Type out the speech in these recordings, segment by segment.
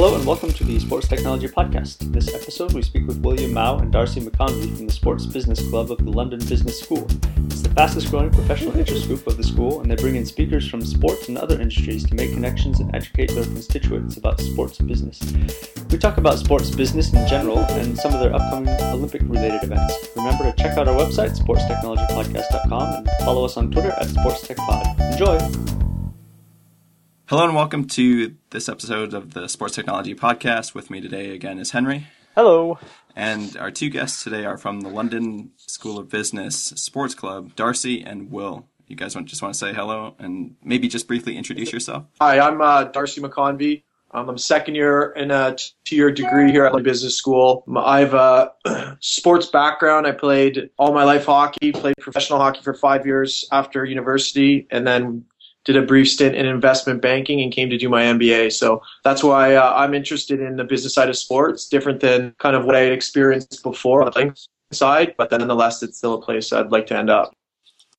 Hello and welcome to the Sports Technology Podcast. In This episode, we speak with William Mao and Darcy McConvey from the Sports Business Club of the London Business School. It's the fastest growing professional interest group of the school, and they bring in speakers from sports and other industries to make connections and educate their constituents about sports business. We talk about sports business in general and some of their upcoming Olympic related events. Remember to check out our website, sportstechnologypodcast.com, and follow us on Twitter at SportsTechPod. Enjoy! Hello and welcome to this episode of the Sports Technology Podcast. With me today again is Henry. Hello. And our two guests today are from the London School of Business Sports Club, Darcy and Will. You guys want, just want to say hello and maybe just briefly introduce yourself? Hi, I'm uh, Darcy McConvey. Um, I'm second year in a two-year degree here at the business school. I have a sports background. I played all my life hockey, played professional hockey for five years after university, and then did a brief stint in investment banking and came to do my MBA. So that's why uh, I'm interested in the business side of sports, different than kind of what I had experienced before on the side, but then nonetheless, it's still a place I'd like to end up.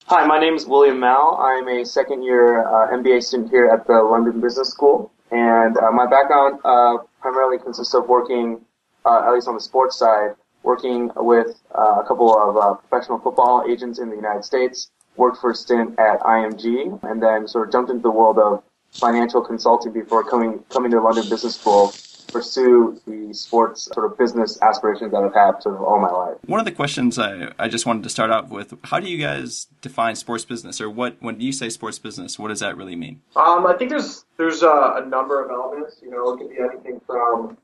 Hi, my name is William Mao. I'm a second year uh, MBA student here at the London Business School. And uh, my background uh, primarily consists of working, uh, at least on the sports side, working with uh, a couple of professional football agents in the United States, worked for a stint at IMG, and then sort of jumped into the world of financial consulting before coming coming to London Business School to pursue the sports sort of business aspirations that I've had sort of all my life. One of the questions I, I just wanted to start out with, how do you guys define sports business or what, when you say sports business, what does that really mean? Um, I think there's, there's a, a number of elements, you know, it can be anything from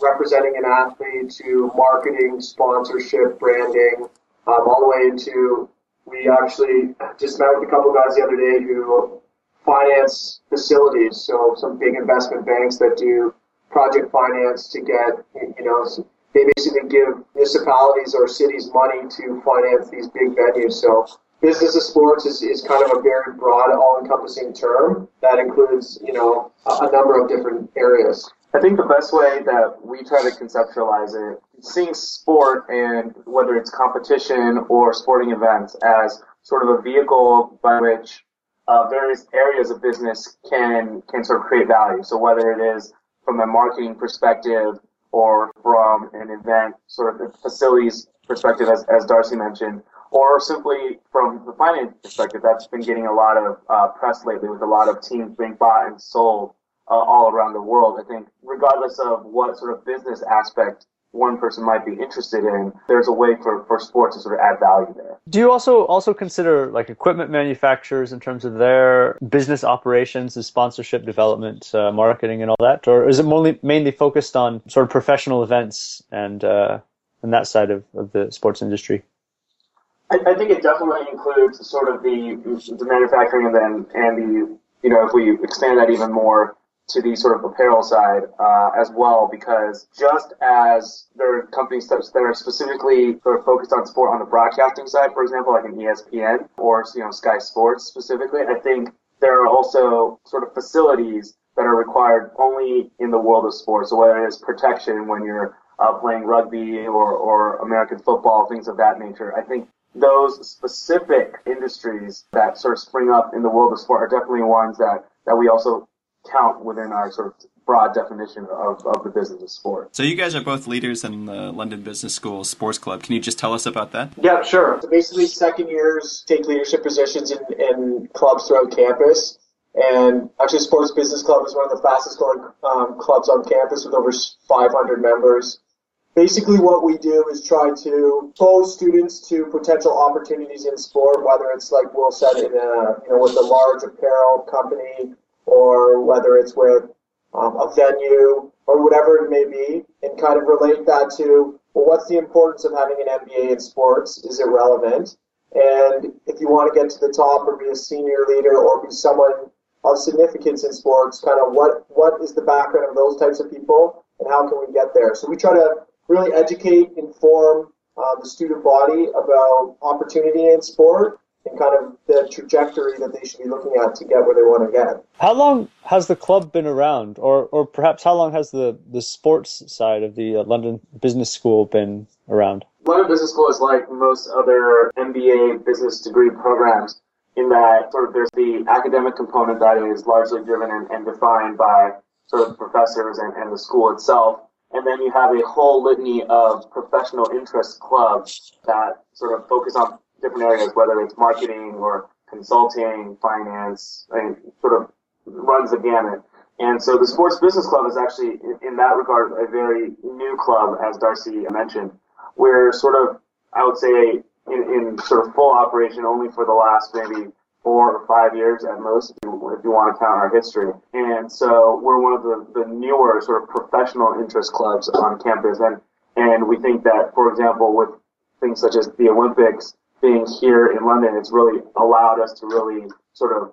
representing an athlete to marketing, sponsorship, branding, um, all the way into we actually just met with a couple guys the other day who finance facilities. So some big investment banks that do project finance to get, you know, they basically give municipalities or cities money to finance these big venues. So business of sports is, is kind of a very broad, all-encompassing term that includes, you know, a, a number of different areas. I think the best way that we try to conceptualize it, seeing sport and whether it's competition or sporting events as sort of a vehicle by which uh, various areas of business can can sort of create value. So whether it is from a marketing perspective or from an event sort of facilities perspective, as, as Darcy mentioned, or simply from the finance perspective, that's been getting a lot of uh, press lately with a lot of teams being bought and sold uh, all around the world. I think regardless of what sort of business aspect one person might be interested in, there's a way for, for sports to sort of add value there. Do you also also consider like equipment manufacturers in terms of their business operations, the sponsorship development, uh, marketing, and all that, or is it mainly mainly focused on sort of professional events and uh, and that side of, of the sports industry? I, I think it definitely includes sort of the the manufacturing and then and the you know if we expand that even more to the sort of apparel side uh, as well, because just as there are companies that, are specifically sort of focused on sport on the broadcasting side, for example, like an ESPN or you know Sky Sports specifically, I think there are also sort of facilities that are required only in the world of sports. So whether it is protection when you're uh, playing rugby or, or American football, things of that nature, I think those specific industries that sort of spring up in the world of sport are definitely ones that, that we also count within our sort of broad definition of, of the business of sport. So you guys are both leaders in the London Business School Sports Club. Can you just tell us about that? Yeah, sure. So basically, second years take leadership positions in, in clubs throughout campus. And actually, Sports Business Club is one of the fastest growing um, clubs on campus with over 500 members. Basically, what we do is try to expose students to potential opportunities in sport, whether it's like Will said in a, you know, with a large apparel company or whether it's with um, a venue or whatever it may be, and kind of relate that to well, what's the importance of having an MBA in sports? Is it relevant? And if you want to get to the top or be a senior leader or be someone of significance in sports, kind of what what is the background of those types of people and how can we get there? So we try to really educate, inform uh, the student body about opportunity in sport and kind of the trajectory that they should be looking at to get where they want to get. How long has the club been around, or or perhaps how long has the the sports side of the uh, London Business School been around? London Business School is like most other MBA business degree programs in that sort of there's the academic component that is largely driven and, and defined by sort of professors and, and the school itself. And then you have a whole litany of professional interest clubs that sort of focus on different areas, whether it's marketing or consulting, finance, and sort of runs the gamut. And so the Sports Business Club is actually, in, that regard, a very new club, as Darcy mentioned. We're sort of, I would say, in, in sort of full operation only for the last maybe four or five years at most, if you, if you want to count our history. And so we're one of the, the newer sort of professional interest clubs on campus. And, and we think that, for example, with things such as the Olympics being here in London, it's really allowed us to really sort of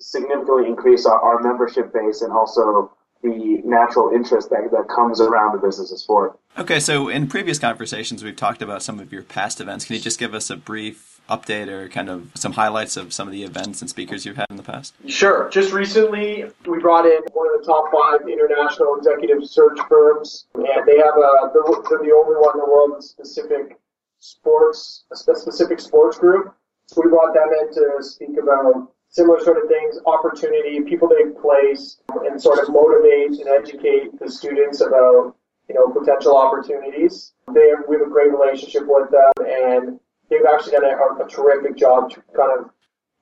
significantly increase our, our membership base and also the natural interest that, that comes around the business of sport. Okay, so in previous conversations, we've talked about some of your past events. Can you just give us a brief update or kind of some highlights of some of the events and speakers you've had in the past? Sure. Just recently, we brought in one of the top five international executive search firms, and they have a, they're, they're the only one in the world with specific sports, a specific sports group. So we brought them in to speak about similar sort of things, opportunity, people they place, and sort of motivate and educate the students about, you know, potential opportunities. They have, we have a great relationship with them, and they've actually done a, a terrific job to kind of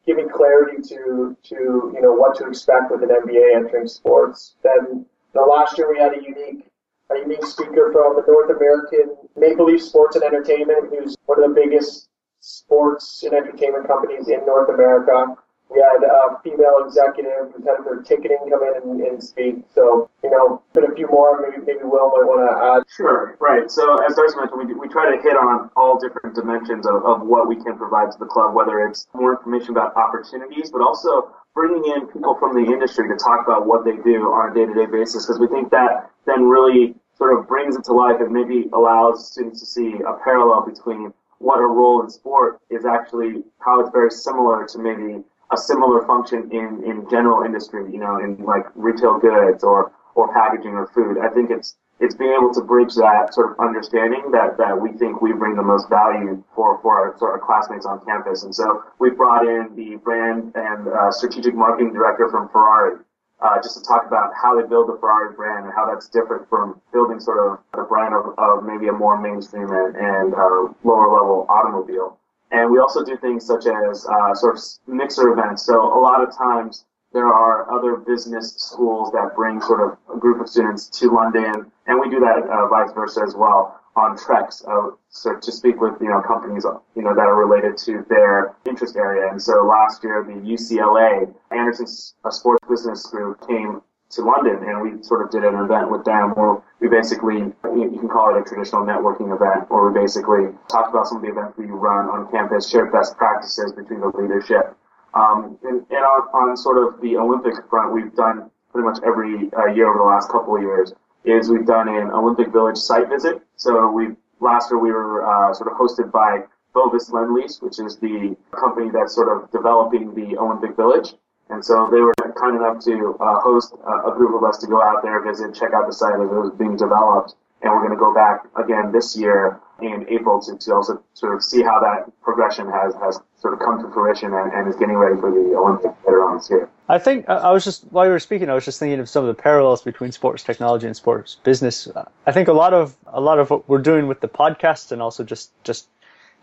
giving clarity to, to, you know, what to expect with an MBA entering sports. Then the last year we had a unique a unique speaker from the North American Maple Leaf Sports and Entertainment, who's one of the biggest sports and entertainment companies in North America. We had a female executive who's ticketing come in and, and speak. So, you know, a few more. Maybe, maybe Will might want to add. Sure, right. So as Darcy mentioned, we, we try to hit on all different dimensions of, of what we can provide to the club, whether it's more information about opportunities, but also bringing in people from the industry to talk about what they do on a day-to-day basis, because we think that then really sort of brings it to life and maybe allows students to see a parallel between what a role in sport is actually how it's very similar to maybe a similar function in, in general industry, you know, in like retail goods or, or packaging or food. I think it's, it's being able to bridge that sort of understanding that, that we think we bring the most value for, for our sort of classmates on campus. And so we brought in the brand and uh, strategic marketing director from Ferrari, uh, just to talk about how they build the Ferrari brand and how that's different from building sort of the brand of, of maybe a more mainstream and, and uh, lower level automobile. And we also do things such as uh, sort of mixer events. So a lot of times there are other business schools that bring sort of a group of students to London, and we do that uh, vice versa as well on treks uh, so to speak with you know companies you know that are related to their interest area. And so last year the UCLA Anderson Sports Business Group came to London, and we sort of did an event with them where we basically, you can call it a traditional networking event, where we basically talked about some of the events we run on campus, shared best practices between the leadership. Um, and, and on, on, sort of the Olympic front, we've done pretty much every uh, year over the last couple of years, is we've done an Olympic Village site visit. So we last year we were uh, sort of hosted by Bovis Lendlease, which is the company that's sort of developing the Olympic Village. And so they were kind enough to uh, host a, a, group of us to go out there, visit, check out the site as it was being developed. And we're going to go back again this year in April to, to also sort of see how that progression has, has sort of come to fruition and, and is getting ready for the Olympics later on this year. I think I was just while you were speaking, I was just thinking of some of the parallels between sports technology and sports business. I think a lot of a lot of what we're doing with the podcast and also just just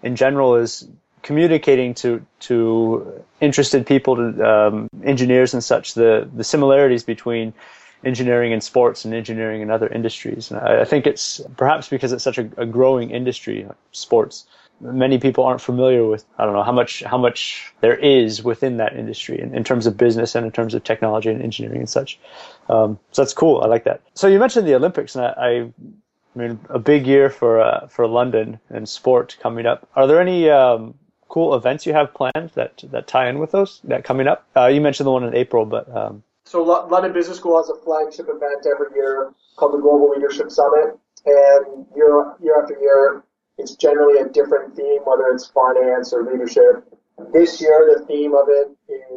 in general is communicating to to interested people, to um, engineers and such, the the similarities between engineering and sports and engineering and other industries. And I, I think it's perhaps because it's such a, a growing industry, sports. Many people aren't familiar with I don't know how much how much there is within that industry in, in terms of business and in terms of technology and engineering and such. Um, so that's cool. I like that. So you mentioned the Olympics, and I, I I mean, a big year for uh, for London and sport coming up. Are there any um, cool events you have planned that that tie in with those that coming up? Uh, you mentioned the one in April, but um... so London Business School has a flagship event every year called the Global Leadership Summit, and year year after year, it's generally a different theme, whether it's finance or leadership. This year, the theme of it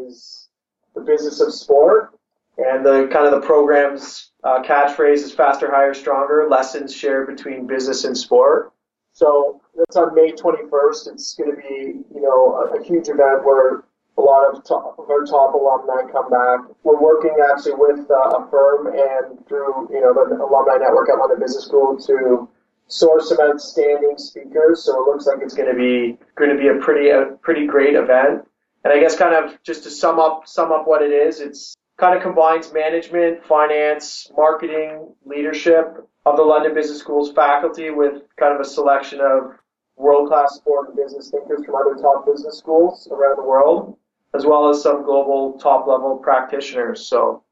is the business of sport, and the kind of the program's uh, catchphrase is faster, higher, stronger. Lessons shared between business and sport. So that's on May 21st. It's going to be, you know, a, a huge event where a lot of, top, our top alumni come back. We're working actually with uh, a firm and through you know the alumni network at London Business School to source some outstanding speakers. So it looks like it's going to be going to be a pretty a pretty great event. And I guess kind of just to sum up sum up what it is, it's kind of combines management, finance, marketing, leadership of the London Business School's faculty with kind of a selection of world-class sport and business thinkers from other top business schools around the world, as well as some global top-level practitioners. So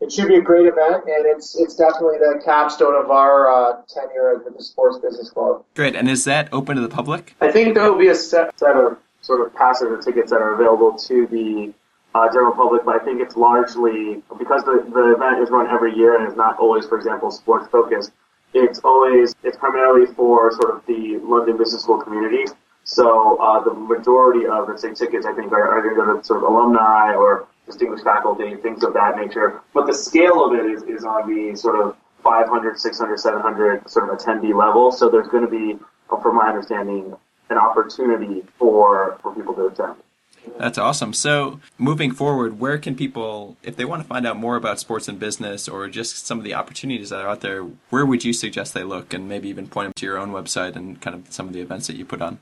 it should be a great event, and it's it's definitely the capstone of our uh, tenure at the Sports Business Club. Great, and is that open to the public? I think there will be a set, set of sort of passes or tickets that are available to the uh, general public, but I think it's largely because the, the event is run every year and is not always, for example, sports focused. It's always it's primarily for sort of the London Business School community. So uh, the majority of let's say tickets, I think, are, are going to go to sort of alumni or distinguished faculty, things of that nature. But the scale of it is, is on the sort of 500, 600, 700 sort of attendee level. So there's going to be, from my understanding, an opportunity for for people to attend. That's awesome. So, moving forward, where can people, if they want to find out more about sports and business or just some of the opportunities that are out there, where would you suggest they look and maybe even point them to your own website and kind of some of the events that you put on?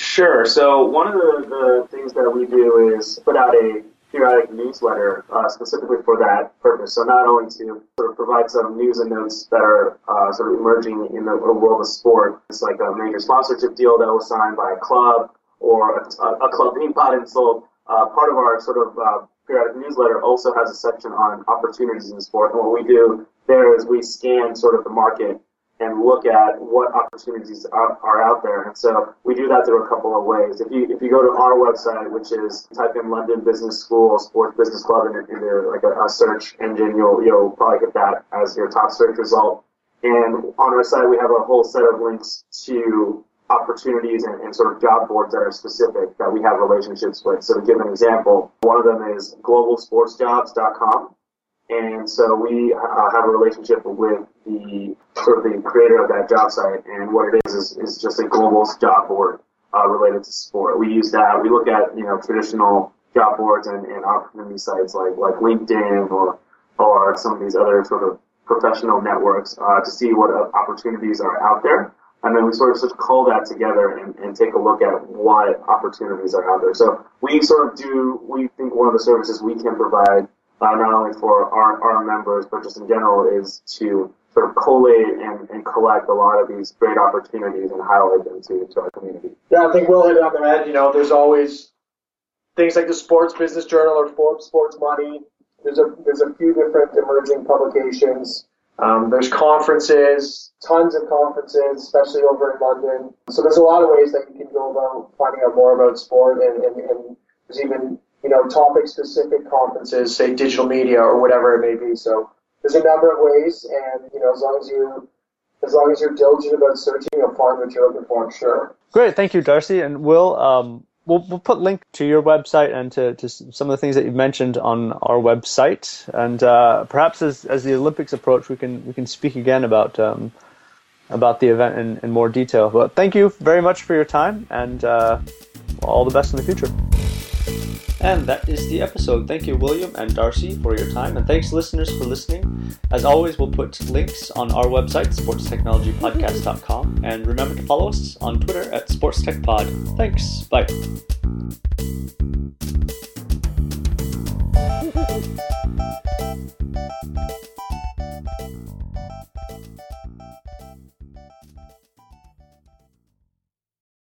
Sure. So, one of the, the things that we do is put out a periodic newsletter uh, specifically for that purpose. So, not only to sort of provide some news and notes that are uh, sort of emerging in the world of sport, it's like a major sponsorship deal that was signed by a club or a, a club being bought and sold. Uh, part of our sort of uh, periodic newsletter also has a section on opportunities in sport. And what we do there is we scan sort of the market and look at what opportunities are, are, out there. And so we do that through a couple of ways. If you if you go to our website, which is type in London Business School Sports Business Club into, into like a, a, search engine, you'll you'll probably get that as your top search result. And on our site, we have a whole set of links to opportunities and, and, sort of job boards that are specific that we have relationships with. So to give an example, one of them is globalsportsjobs.com. And so we uh, have a relationship with the sort of the creator of that job site. And what it is is, is just a global job board uh, related to sport. We use that. We look at, you know, traditional job boards and, and opportunity sites like, like LinkedIn or, or some of these other sort of professional networks uh, to see what opportunities are out there and then we sort of just call that together and, and take a look at what opportunities are out there. So we sort of do, we think one of the services we can provide, uh, not only for our, our members, but just in general, is to sort of collate and, and collect a lot of these great opportunities and highlight them to, to our community. Yeah, I think we'll hit it on the head. You know, there's always things like the Sports Business Journal or Forbes Sports Money. There's a, there's a few different emerging publications um, there's conferences, tons of conferences, especially over in London. So there's a lot of ways that you can go about finding out more about sport, and, and, and there's even you know topic-specific conferences, say digital media or whatever it may be. So there's a number of ways, and you know as long as you as long as you're diligent about searching, you'll find what you're for. I'm sure. Great, thank you, Darcy, and Will. Um, we'll, we'll put link to your website and to, to some of the things that you've mentioned on our website. And uh, perhaps as, as the Olympics approach, we can we can speak again about um, about the event in, in more detail. But thank you very much for your time, and uh, all the best in the future. And that is the episode. Thank you, William and Darcy, for your time. And thanks, listeners, for listening. As always, we'll put links on our website, sportstechnologypodcast.com. And remember to follow us on Twitter at SportsTechPod. Thanks. Bye.